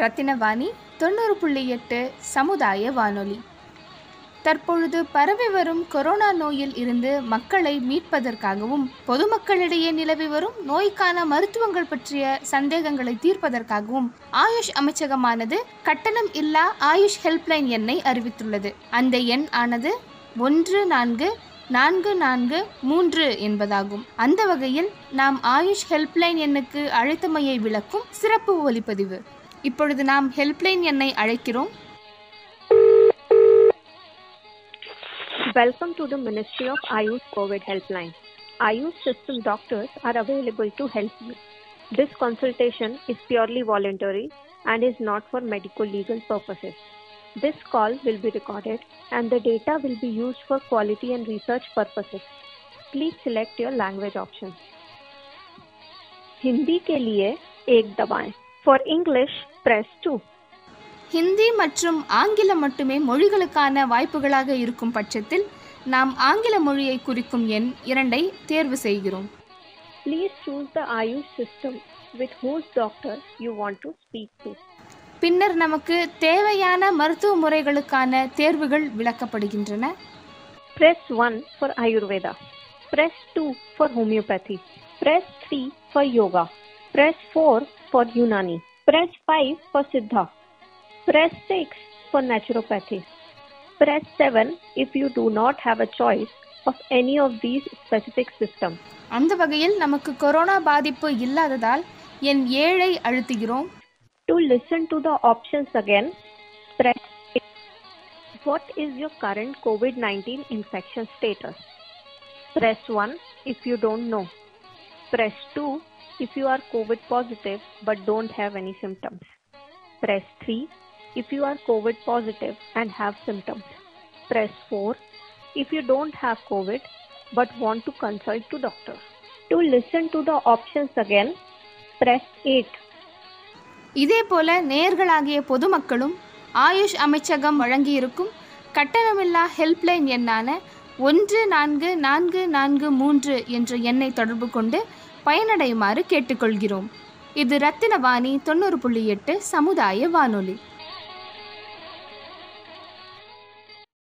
ரத்தினவாணி தொண்ணூறு புள்ளி எட்டு சமுதாய வானொலி. தற்பொழுது பரவி வரும் கொரோனா நோயில் இருந்து மக்களை மீட்பதற்காகவும் பொதுமக்களிடையே நிலவி வரும் நோய்க்கான மருத்துவங்கள் பற்றிய சந்தேகங்களை தீர்ப்பதற்காகவும் ஆயுஷ் அமைச்சகமானது கட்டணம் இல்லா ஆயுஷ் ஹெல்ப்லைன் எண்ணை அறிவித்துள்ளது. அந்த எண் ஆனது ஒன்று நான்கு நான்கு நான்கு மூன்று என்பதாகும். அந்த வகையில் நாம் ஆயுஷ் ஹெல்ப்லைன் எண்ணுக்கு அழைத்தமையை விளக்கும் சிறப்பு ஒலிப்பதிவு. இப்பொழுது நாம் ஹெல்ப்லைன் எண்ணை அழைக்கிறோம் Welcome to the Ministry of Ayush COVID Helpline. Ayush system doctors are available to help you. This consultation is purely voluntary and is not for medical legal purposes. This call will be recorded and the data will be used for quality and research purposes. Please select your language option. Hindi के लिए एक दबाएं. For English, press 2. Hindi மற்றும் ஆங்கிலம் மட்டுமே மொழிகளுக்கான வாய்ப்புகளாக இருக்கும் பட்சத்தில் நாம் ஆங்கில மொழியை குறிக்கும் எண் இரண்டை தேர்வு செய்கிறோம் Please choose the Ayush system with whose doctor you want to speak to. பின்னர் நமக்கு தேவையான மருத்துவ முறைகளுக்கான தேர்வுகள் விளக்கப்படுகின்றன Press 1 for Ayurveda. Press 2 for homeopathy. Press 3 for yoga. Press 4 for Unani. Press 5 for Siddha. Press 6 for naturopathy. Press 7 if you do not have a choice of any of these specific systems. அந்த வகையில் நமக்கு corona பாதிப்பு இல்லாததால் எண் ஏழை அழுத்துகிறோம் To listen to the options again, press 8. What is your current COVID 19 infection status? Press 1 if you don't know. Press 2 if you are COVID positive but don't have any symptoms. Press 3 if you are COVID positive and have symptoms. Press 4 if you don't have COVID but want to consult to doctor. To listen to the options again, press 8. இதே போல நேயர்களாகிய பொதுமக்களும் ஆயுஷ் அமைச்சகம் வழங்கியிருக்கும் கட்டணமில்லா helpline எண்ணான ஒன்று நான்கு நான்கு நான்கு மூன்று என்ற எண்ணை தொடர்பு கொண்டு பயனடையுமாறு கேட்டுக்கொள்கிறோம். இது ரத்தினவாணி தொண்ணூறு புள்ளி எட்டு சமுதாய வானொலி.